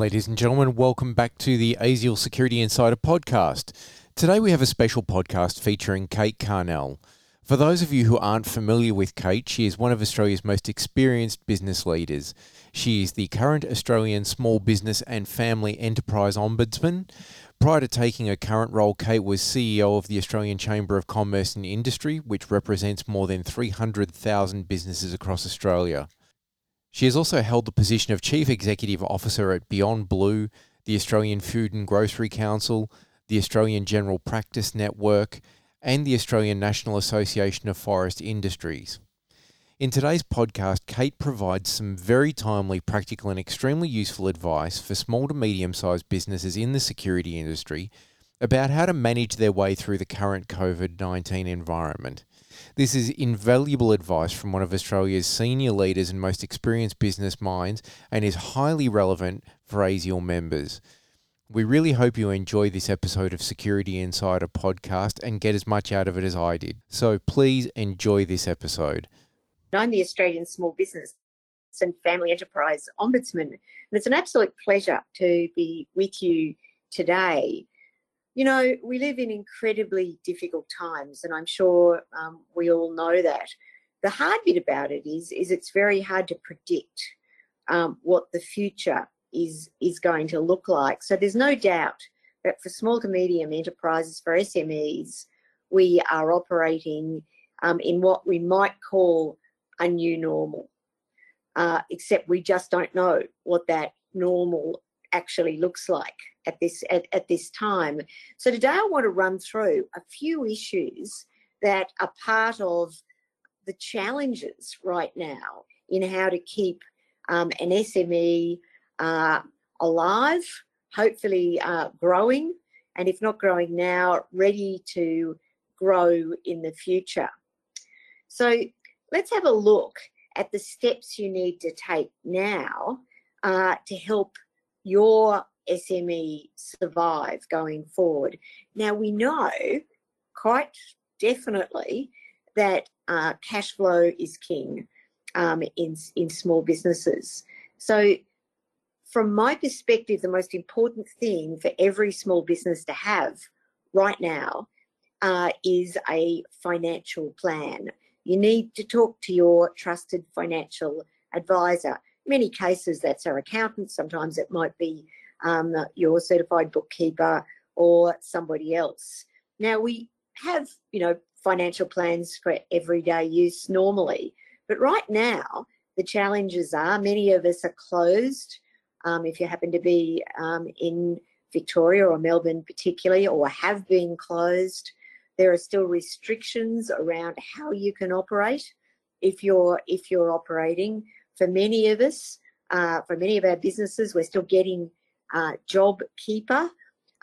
Ladies and gentlemen, welcome back to the ASIAL Security Insider podcast. Today we have a special podcast featuring Kate Carnell. For those of you who aren't familiar with Kate, she is one of Australia's most experienced business leaders. She is the current Australian Small Business and Family Enterprise Ombudsman. Prior to taking her current role, Kate was CEO of the Australian Chamber of Commerce and Industry, which represents more than 300,000 businesses across Australia. She has also held the position of Chief Executive Officer at Beyond Blue, the Australian Food and Grocery Council, the Australian General Practice Network, and the Australian National Association of Forest Industries. In today's podcast, Kate provides some very timely, practical, and extremely useful advice for small to medium sized businesses in the security industry about how to manage their way through the current COVID 19 environment. This is invaluable advice from one of Australia's senior leaders and most experienced business minds and is highly relevant for ASIAL members. We really hope you enjoy this episode of Security Insider podcast and get as much out of it as I did. So please enjoy this episode. I'm the Australian Small Business and Family Enterprise Ombudsman, and it's an absolute pleasure to be with you today you know, we live in incredibly difficult times, and I'm sure um, we all know that. The hard bit about it is, is it's very hard to predict um, what the future is is going to look like. So there's no doubt that for small to medium enterprises, for SMEs, we are operating um, in what we might call a new normal. Uh, except we just don't know what that normal actually looks like at this at, at this time. So today I want to run through a few issues that are part of the challenges right now in how to keep um, an SME uh, alive, hopefully uh, growing, and if not growing now, ready to grow in the future. So let's have a look at the steps you need to take now uh, to help your SME survive going forward. Now, we know quite definitely that uh, cash flow is king um, in, in small businesses. So, from my perspective, the most important thing for every small business to have right now uh, is a financial plan. You need to talk to your trusted financial advisor many cases that's our accountant, sometimes it might be um, your certified bookkeeper or somebody else. Now we have, you know, financial plans for everyday use normally, but right now the challenges are many of us are closed. Um, if you happen to be um, in Victoria or Melbourne particularly, or have been closed, there are still restrictions around how you can operate if you're if you're operating for many of us, uh, for many of our businesses, we're still getting uh, job keeper.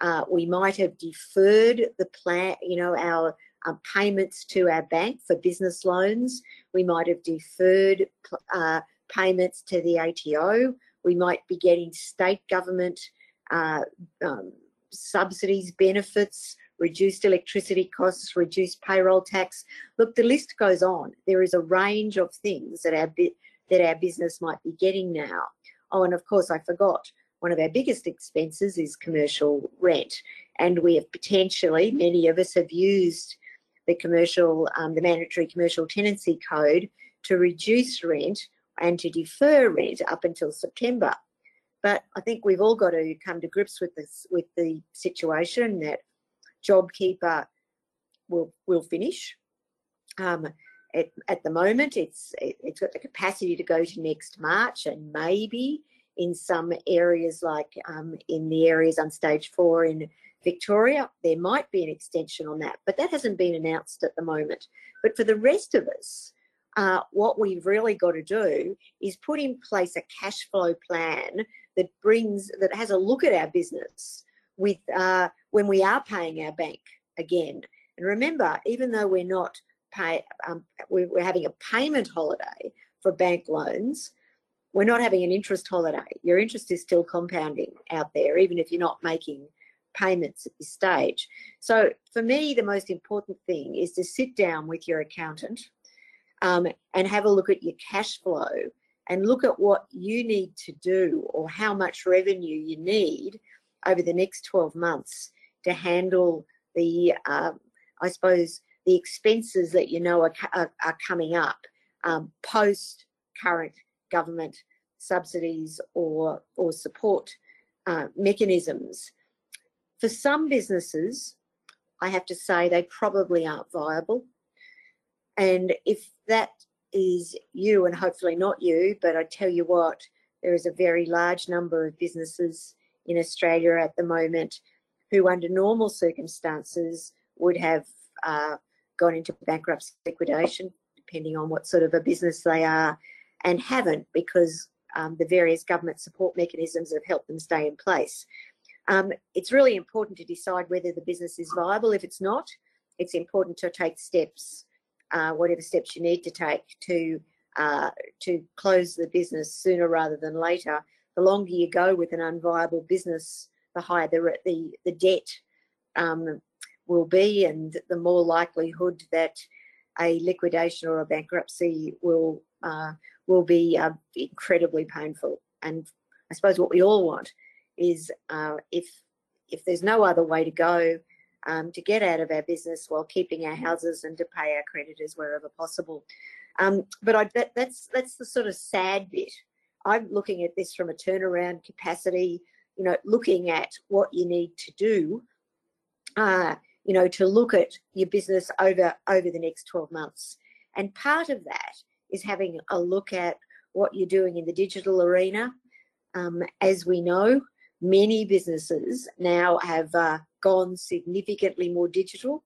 Uh, we might have deferred the plan, you know, our um, payments to our bank for business loans. We might have deferred uh, payments to the ATO. We might be getting state government uh, um, subsidies, benefits, reduced electricity costs, reduced payroll tax. Look, the list goes on. There is a range of things that our that our business might be getting now. Oh, and of course, I forgot one of our biggest expenses is commercial rent. And we have potentially, many of us have used the commercial, um, the mandatory commercial tenancy code to reduce rent and to defer rent up until September. But I think we've all got to come to grips with this, with the situation that JobKeeper will will finish. Um, at, at the moment, it's it, has got the capacity to go to next March, and maybe in some areas, like um, in the areas on stage four in Victoria, there might be an extension on that, but that hasn't been announced at the moment. But for the rest of us, uh, what we've really got to do is put in place a cash flow plan that brings that has a look at our business with uh, when we are paying our bank again. And remember, even though we're not pay, um, we're having a payment holiday for bank loans. We're not having an interest holiday. Your interest is still compounding out there, even if you're not making payments at this stage. So for me, the most important thing is to sit down with your accountant um, and have a look at your cash flow and look at what you need to do or how much revenue you need over the next 12 months to handle the, uh, I suppose, the expenses that you know are, are, are coming up um, post current government subsidies or, or support uh, mechanisms. For some businesses, I have to say they probably aren't viable. And if that is you, and hopefully not you, but I tell you what, there is a very large number of businesses in Australia at the moment who, under normal circumstances, would have uh, gone into bankruptcy liquidation, depending on what sort of a business they are, and haven't because um, the various government support mechanisms have helped them stay in place. Um, it's really important to decide whether the business is viable. If it's not, it's important to take steps, uh, whatever steps you need to take to uh, to close the business sooner rather than later. The longer you go with an unviable business, the higher the the, the debt um, will be, and the more likelihood that a liquidation or a bankruptcy will uh, will be uh, incredibly painful. And I suppose what we all want is uh, if if there's no other way to go um, to get out of our business while keeping our houses and to pay our creditors wherever possible. Um, but I, that, that's that's the sort of sad bit. I'm looking at this from a turnaround capacity. You know, looking at what you need to do. Uh, you know, to look at your business over over the next 12 months. And part of that is having a look at what you're doing in the digital arena. Um, as we know, many businesses now have uh, gone significantly more digital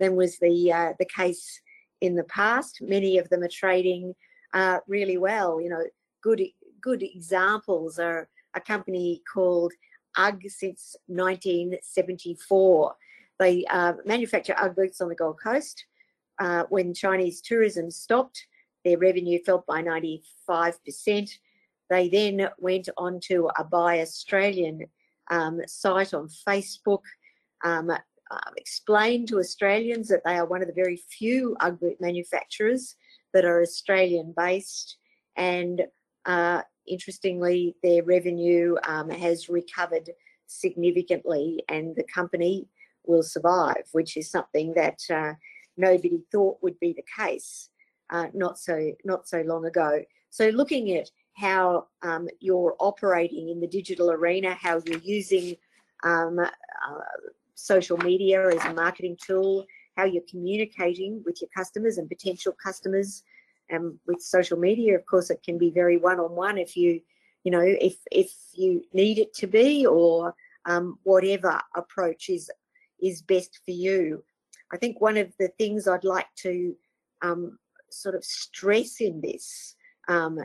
than was the uh, the case in the past. Many of them are trading uh, really well. You know, good good examples are a company called UGG since 1974. They uh, manufacture UGG boots on the Gold Coast. Uh, when Chinese tourism stopped, their revenue fell by 95%. They then went on to a Buy Australian um, site on Facebook, um, uh, explained to Australians that they are one of the very few UGG boot manufacturers that are Australian based. And uh, interestingly, their revenue um, has recovered significantly and the company will survive, which is something that uh, nobody thought would be the case uh, not so not so long ago. So looking at how um, you're operating in the digital arena, how you're using um, uh, social media as a marketing tool, how you're communicating with your customers and potential customers. And um, with social media, of course, it can be very one-on-one if you, you know, if if you need it to be, or um, whatever approach is is best for you. I think one of the things I'd like to um, sort of stress in this um,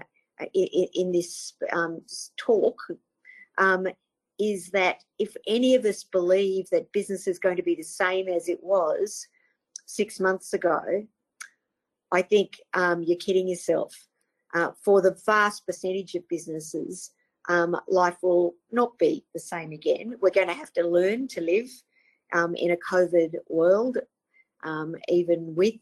in, in, this um, talk um, is that if any of us believe that business is going to be the same as it was six months ago, I think um, you're kidding yourself. Uh, for the vast percentage of businesses, um, life will not be the same again. We're going to have to learn to live um, in a COVID world, even with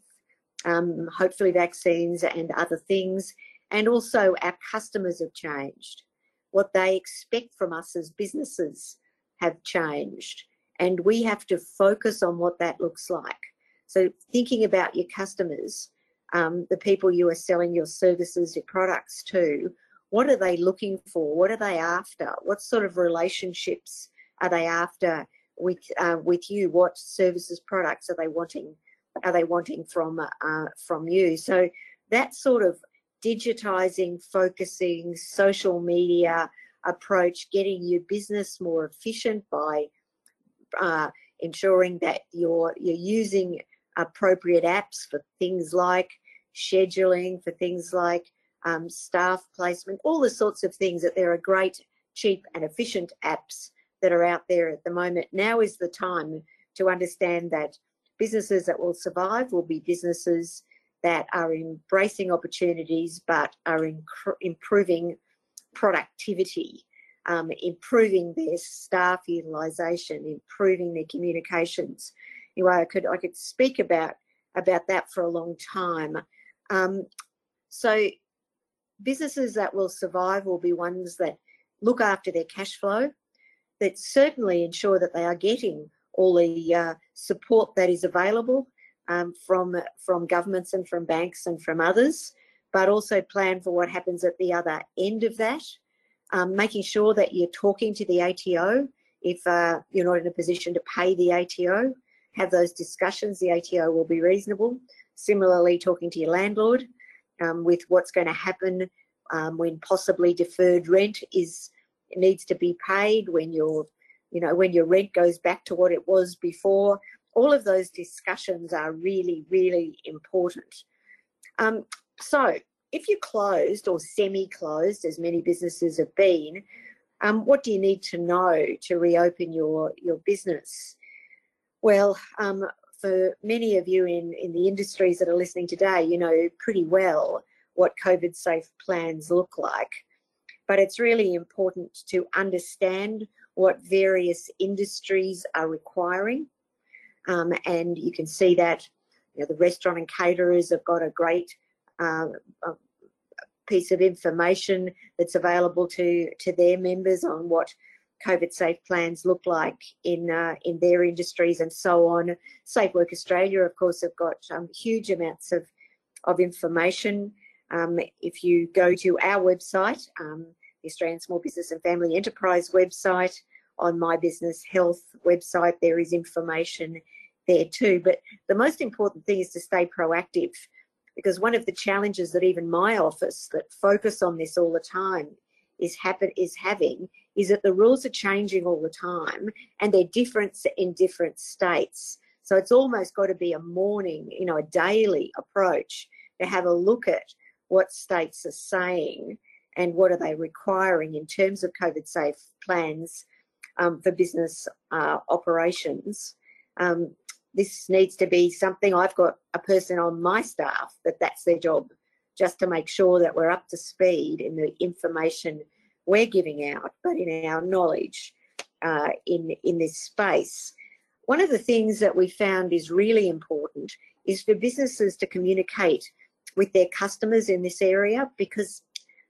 um, hopefully vaccines and other things. And also our customers have changed. What they expect from us as businesses have changed. And we have to focus on what that looks like. So thinking about your customers, um, the people you are selling your services, your products to, what are they looking for? What are they after? What sort of relationships are they after with uh, with you? What services, products are they wanting are they wanting from uh, from you? So that sort of digitizing, focusing, social media approach, getting your business more efficient by uh, ensuring that you're you're using appropriate apps for things like scheduling, for things like um, staff placement, all the sorts of things that there are great, cheap and efficient apps that are out there at the moment. Now is the time to understand that businesses that will survive will be businesses that are embracing opportunities but are improving productivity, um, improving their staff utilisation, improving their communications. Anyway, I could I could speak about about that for a long time. Um, so businesses that will survive will be ones that look after their cash flow, that certainly ensure that they are getting all the uh, support that is available um, from from governments and from banks and from others, but also plan for what happens at the other end of that. Um, making sure that you're talking to the ATO if uh, you're not in a position to pay the ATO. Have those discussions. The ATO will be reasonable. Similarly, talking to your landlord um, with what's going to happen um, when possibly deferred rent is needs to be paid when your you know when your rent goes back to what it was before. All of those discussions are really really important. Um, so if you're closed or semi-closed as many businesses have been um, what do you need to know to reopen your your business? Well um, for many of you in in the industries that are listening today you know pretty well what covid safe plans look like but it's really important to understand what various industries are requiring. Um, and you can see that you know, the restaurant and caterers have got a great uh, piece of information that's available to, to their members on what COVID safe plans look like in uh, in their industries and so on. Safe Work Australia, of course, have got um, huge amounts of of information. Um, if you go to our website, um, the Australian Small Business and Family Enterprise website, on my business health website, there is information there too. But the most important thing is to stay proactive because one of the challenges that even my office that focus on this all the time is happen is having is that the rules are changing all the time and they're different in different states. So it's almost got to be a morning, you know, a daily approach to have a look at what states are saying and what are they requiring in terms of COVID safe plans um, for business uh, operations. Um, this needs to be something I've got a person on my staff that that's their job, just to make sure that we're up to speed in the information we're giving out, but in our knowledge uh, in in this space. One of the things that we found is really important is for businesses to communicate with their customers in this area because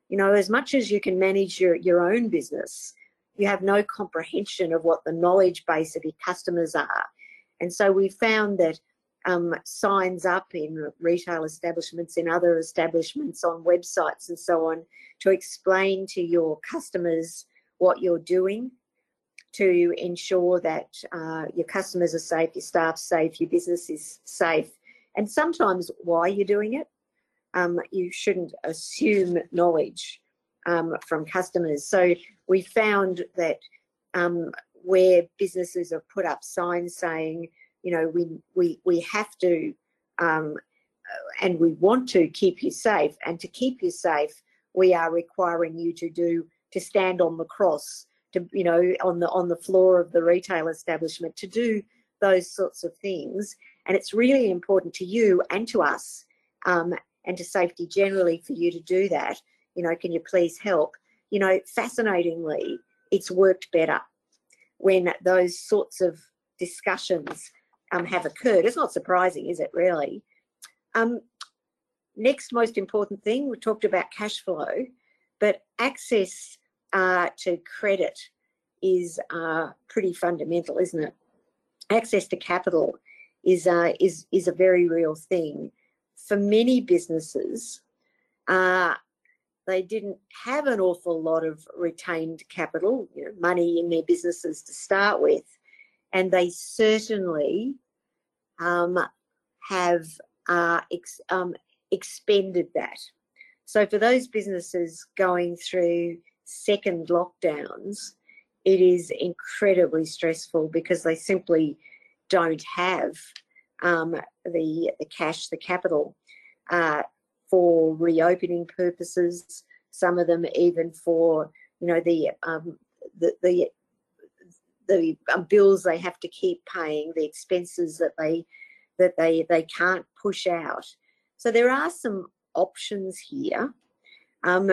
you know, as much as you can manage your, your own business, you have no comprehension of what the knowledge base of your customers are. And so we found that um, signs up in retail establishments, in other establishments, on websites and so on, to explain to your customers what you're doing to ensure that uh, your customers are safe, your staff's safe, your business is safe, and sometimes why you're doing it um, you shouldn't assume knowledge um, from customers. So we found that um, where businesses have put up signs saying, you know, we we we have to um, and we want to keep you safe, and to keep you safe, we are requiring you to do to stand on the cross, to you know, on the on the floor of the retail establishment, to do those sorts of things. And it's really important to you and to us um, and to safety generally for you to do that. You know, can you please help? You know, fascinatingly, it's worked better when those sorts of discussions um, have occurred. It's not surprising, is it really? Um, next most important thing, we talked about cash flow, but access uh, to credit is uh, pretty fundamental, isn't it? Access to capital is uh, is is a very real thing for many businesses, uh, they didn't have an awful lot of retained capital, you know, money in their businesses to start with, and they certainly um, have uh, ex, um, expended that. So for those businesses going through second lockdowns, it is incredibly stressful because they simply don't have um, the, the cash, the capital, uh, for reopening purposes. Some of them even for you know the um, the the, the um, bills they have to keep paying, the expenses that they that they they can't push out. So there are some options here. Um,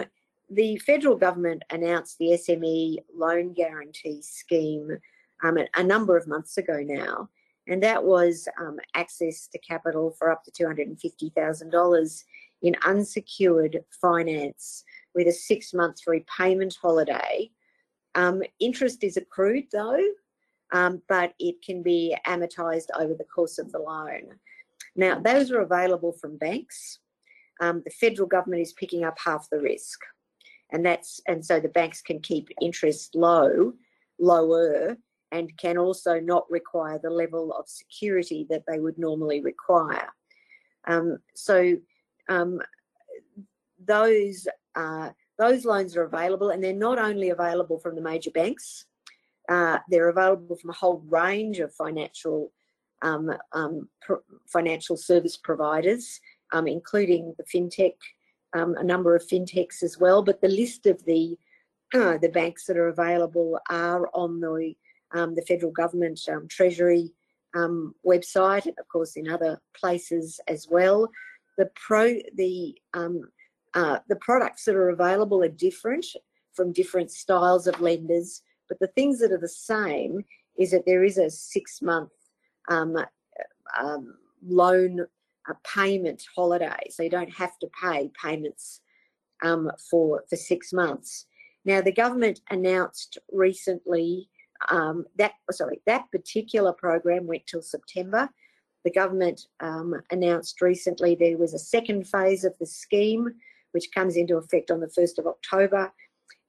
the federal government announced the SME loan guarantee scheme um, a, a number of months ago now, and that was um, access to capital for up to $250,000 in unsecured finance with a six month repayment holiday. Um, interest is accrued though, um, but it can be amortised over the course of the loan. Now, those are available from banks. Um, the federal government is picking up half the risk, and that's and so the banks can keep interest low, lower, and can also not require the level of security that they would normally require. Um, so um, those uh, those loans are available, and they're not only available from the major banks. Uh, they're available from a whole range of financial um, um, financial service providers, um, including the fintech, um, a number of fintechs as well. But the list of the uh, the banks that are available are on the um, the federal government um, treasury website, of course in other places as well. The pro the uh, the products that are available are different from different styles of lenders, but the things that are the same is that there is a six month um, um, loan uh, payment holiday, so you don't have to pay payments um, for for six months. Now, the government announced recently um, that sorry that particular program went till September. The government um, announced recently there was a second phase of the scheme which comes into effect on the 1st of October.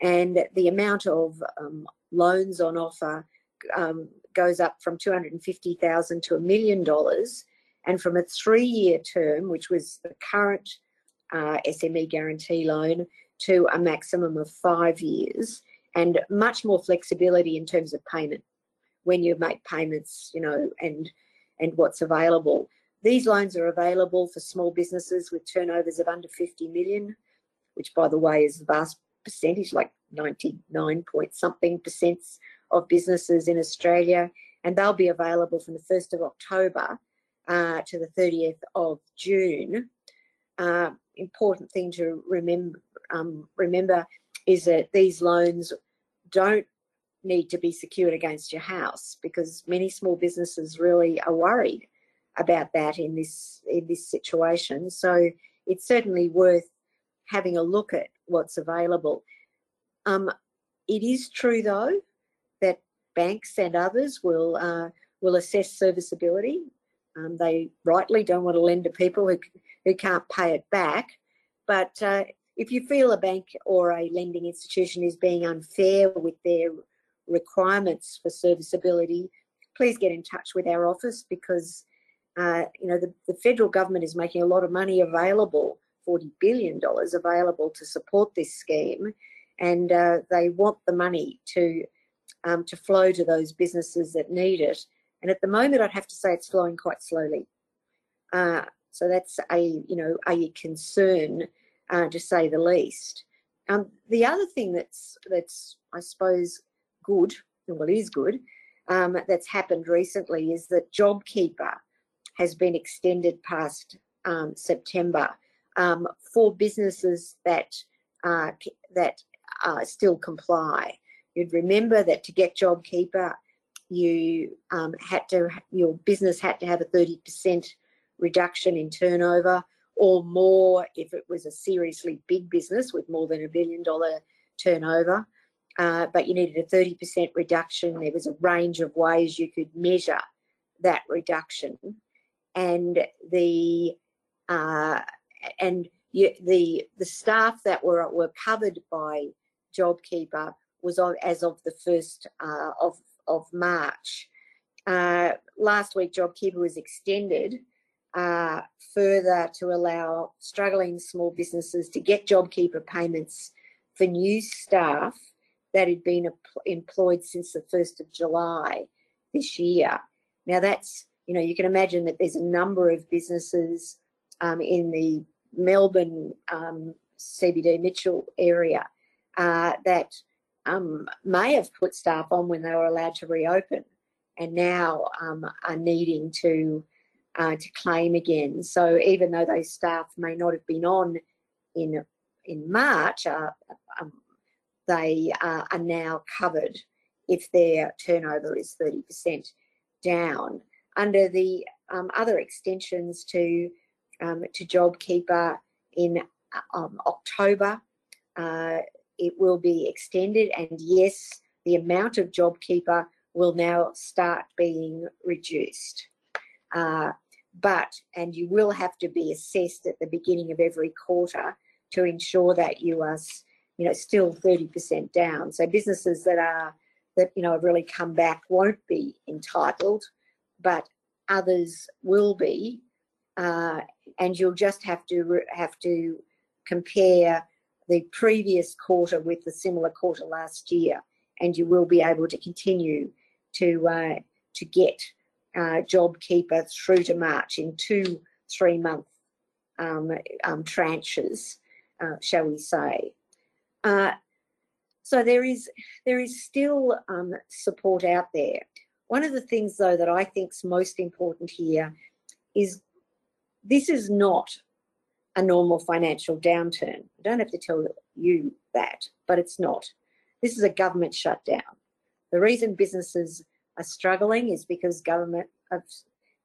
And the amount of um, loans on offer um, goes up from 250,000 to a million dollars. And from a three-year term, which was the current uh, SME guarantee loan, to a maximum of five years, and much more flexibility in terms of payment when you make payments, you know, and and what's available. These loans are available for small businesses with turnovers of under 50 million, which by the way is a vast percentage, like 99 point something percent of businesses in Australia. And they'll be available from the 1st of October uh, to the 30th of June. Uh, important thing to remember, um, remember is that these loans don't need to be secured against your house because many small businesses really are worried about that in this in this situation. So it's certainly worth having a look at what's available. Um, it is true though that banks and others will uh, will assess serviceability. Um, they rightly don't want to lend to people who who can't pay it back. But uh, if you feel a bank or a lending institution is being unfair with their requirements for serviceability, please get in touch with our office because uh, you know, the, the federal government is making a lot of money available, $40 billion available to support this scheme. And uh, they want the money to, um, to flow to those businesses that need it. And at the moment, I'd have to say it's flowing quite slowly. Uh, so that's a, you know, a concern, uh, to say the least. Um, the other thing that's, that's, I suppose, good, well, is good, um, that's happened recently is that JobKeeper has been extended past um, September um, for businesses that uh, that uh, still comply. You'd remember that to get JobKeeper, you um, had to your business had to have a thirty percent reduction in turnover or more if it was a seriously big business with more than a billion dollar turnover. Uh, but you needed a 30% reduction. There was a range of ways you could measure that reduction and the uh, and you, the the staff that were were covered by JobKeeper was on, as of the first uh, of of March. Uh, last week, JobKeeper was extended uh, further to allow struggling small businesses to get JobKeeper payments for new staff that had been employed since the 1st of July this year. Now that's you know, you can imagine that there's a number of businesses um, in the Melbourne um, CBD Mitchell area uh, that um, may have put staff on when they were allowed to reopen and now um, are needing to uh, to claim again. So even though those staff may not have been on in in March, uh, um, they uh, are now covered if their turnover is 30% down under the um, other extensions to um, to JobKeeper in um, October. Uh, it will be extended, and yes, the amount of JobKeeper will now start being reduced. Uh, but, and you will have to be assessed at the beginning of every quarter to ensure that you are, you know, still 30% down. So businesses that are, that, you know, have really come back won't be entitled, but others will be. Uh, and you'll just have to have to compare the previous quarter with the similar quarter last year, and you will be able to continue to uh, to get uh, JobKeeper through to March in two three month um, um, tranches, uh, shall we say. Uh, so there is there is still um, support out there. One of the things though that I think is most important here is this is not a normal financial downturn. I don't have to tell you that, but it's not. This is a government shutdown. The reason businesses are struggling is because government of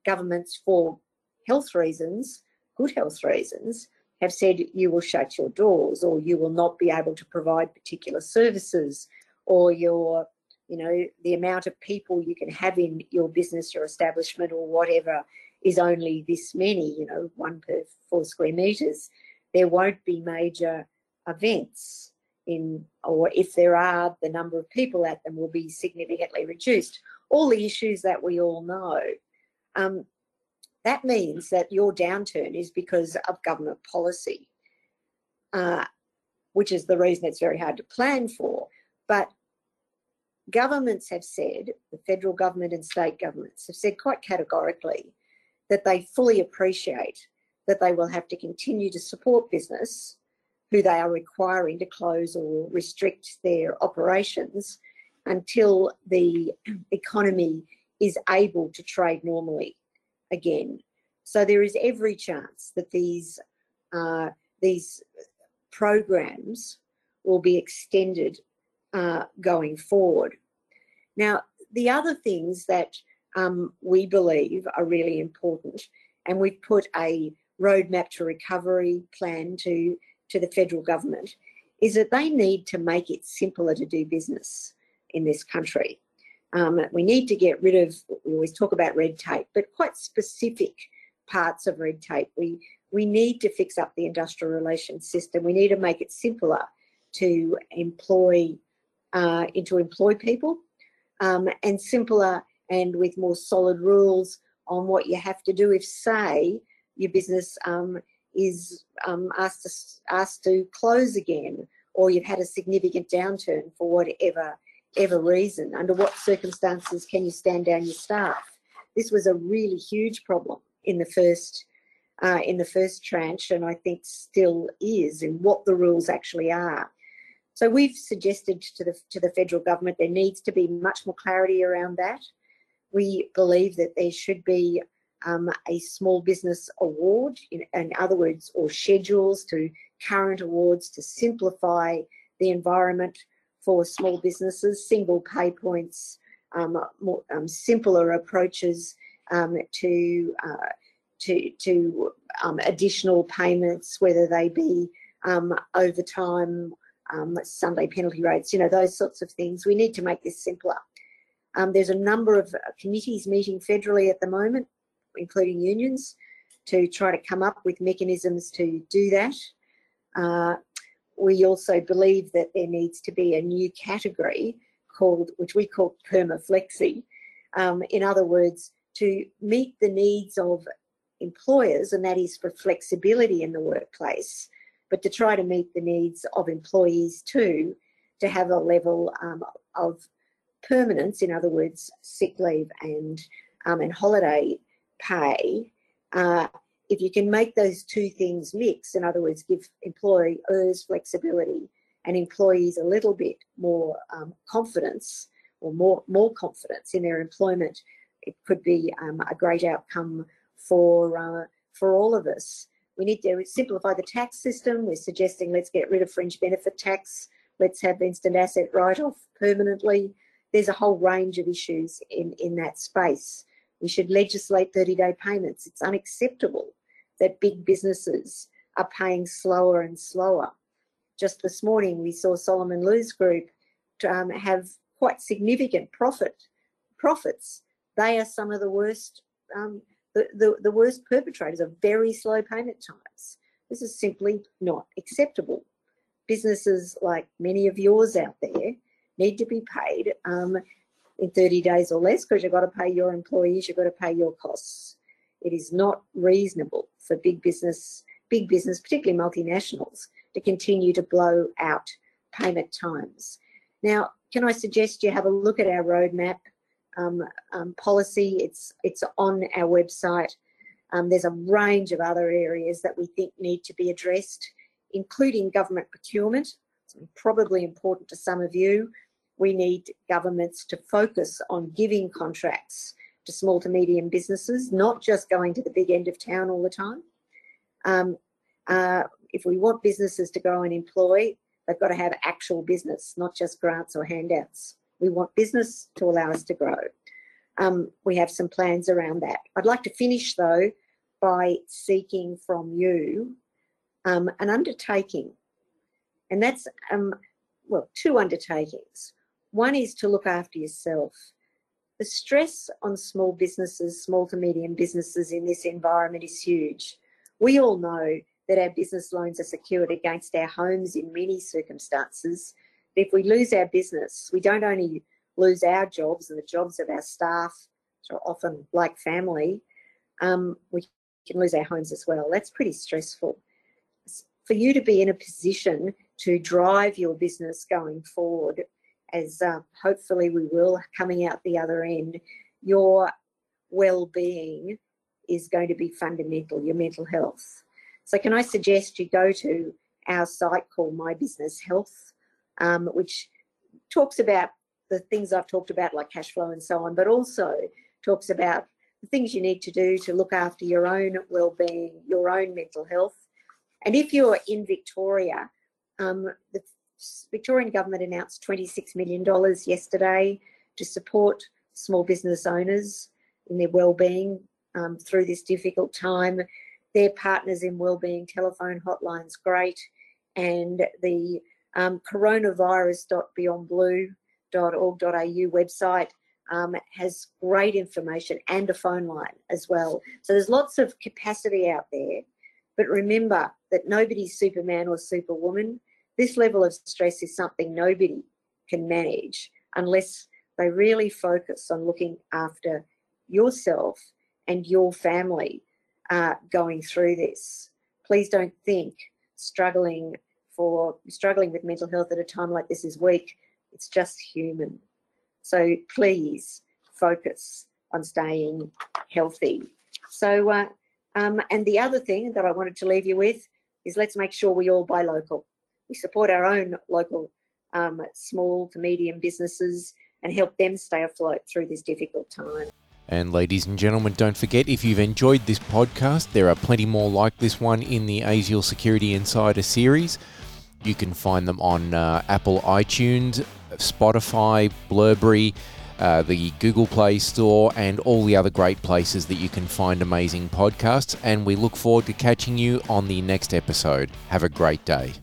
governments for health reasons, good health reasons, have said you will shut your doors or you will not be able to provide particular services or your you know the amount of people you can have in your business or establishment or whatever is only this many, you know, one per four square metres, there won't be major events in, or if there are, the number of people at them will be significantly reduced. All the issues that we all know. Um, that means that your downturn is because of government policy, uh, which is the reason it's very hard to plan for. But governments have said, the federal government and state governments have said quite categorically that they fully appreciate that they will have to continue to support business who they are requiring to close or restrict their operations until the economy is able to trade normally again. So there is every chance that these uh, these programs will be extended uh, going forward. Now, the other things that um, we believe are really important. And we've put a roadmap to recovery plan to, to the federal government, is that they need to make it simpler to do business in this country. Um, we need to get rid of, we always talk about red tape, but quite specific parts of red tape. We, we need to fix up the industrial relations system. We need to make it simpler to employ, uh, to employ people um, and simpler and with more solid rules on what you have to do if, say, your business um, is um, asked, to, asked to close again or you've had a significant downturn for whatever ever reason. Under what circumstances can you stand down your staff? This was a really huge problem in the first uh, in the first tranche, and I think still is in what the rules actually are. So we've suggested to the to the federal government there needs to be much more clarity around that we believe that there should be um, a small business award, in, in, other words, or schedules to current awards to simplify the environment for small businesses, single pay points, um, more um, simpler approaches um, to uh, to to um, additional payments, whether they be um, overtime, Sunday penalty rates, you know, those sorts of things. We need to make this simpler. Um, there's a number of committees meeting federally at the moment, including unions, to try to come up with mechanisms to do that. Uh, we also believe that there needs to be a new category called, which we call permaflexi. Um, in other words, to meet the needs of employers, and that is for flexibility in the workplace, but to try to meet the needs of employees too, to have a level um, of permanence, in other words, sick leave and um, and holiday pay, uh, if you can make those two things mix, in other words, give employers flexibility and employees a little bit more um, confidence or more more confidence in their employment, it could be um, a great outcome for uh, for all of us. We need to simplify the tax system. We're suggesting let's get rid of fringe benefit tax. Let's have instant asset write-off permanently there's a whole range of issues in, in that space. We should legislate 30 day payments. It's unacceptable that big businesses are paying slower and slower. Just this morning, we saw Solomon Lew's group um, have quite significant profit profits. They are some of the worst, um, the, the, the worst perpetrators of very slow payment times. This is simply not acceptable. Businesses like many of yours out there need to be paid um, in 30 days or less because you've got to pay your employees, you've got to pay your costs. It is not reasonable for big business, big business, particularly multinationals, to continue to blow out payment times. Now, can I suggest you have a look at our roadmap um, um, policy? It's it's on our website. Um, there's a range of other areas that we think need to be addressed, including government procurement. It's probably important to some of you. We need governments to focus on giving contracts to small to medium businesses, not just going to the big end of town all the time. Um, uh, if we want businesses to grow and employ, they've got to have actual business, not just grants or handouts. We want business to allow us to grow. Um, we have some plans around that. I'd like to finish though by seeking from you um, an undertaking, and that's um, well, two undertakings. One is to look after yourself. The stress on small businesses, small to medium businesses in this environment is huge. We all know that our business loans are secured against our homes in many circumstances. If we lose our business, we don't only lose our jobs and the jobs of our staff, which are often like family, um, we can lose our homes as well. That's pretty stressful. For you to be in a position to drive your business going forward as uh, hopefully we will coming out the other end, your well-being is going to be fundamental, your mental health. So can I suggest you go to our site called My Business Health, um, which talks about the things I've talked about like cash flow and so on, but also talks about the things you need to do to look after your own well-being, your own mental health. And if you're in Victoria, um, the Victorian government announced $26 million yesterday to support small business owners in their well-being um, through this difficult time. Their partners in wellbeing telephone hotlines great, and the um, coronavirus.beyondblue.org.au website um, has great information and a phone line as well. So there's lots of capacity out there. But remember that nobody's Superman or Superwoman. This level of stress is something nobody can manage unless they really focus on looking after yourself and your family uh, going through this. Please don't think struggling for struggling with mental health at a time like this is weak. It's just human. So please focus on staying healthy. So, uh, um, and the other thing that I wanted to leave you with is let's make sure we all buy local we support our own local um, small to medium businesses and help them stay afloat through this difficult time. And ladies and gentlemen, don't forget if you've enjoyed this podcast, there are plenty more like this one in the ASIAL Security Insider series. You can find them on uh, Apple iTunes, Spotify, Blubrry, uh, the Google Play Store, and all the other great places that you can find amazing podcasts. And we look forward to catching you on the next episode. Have a great day.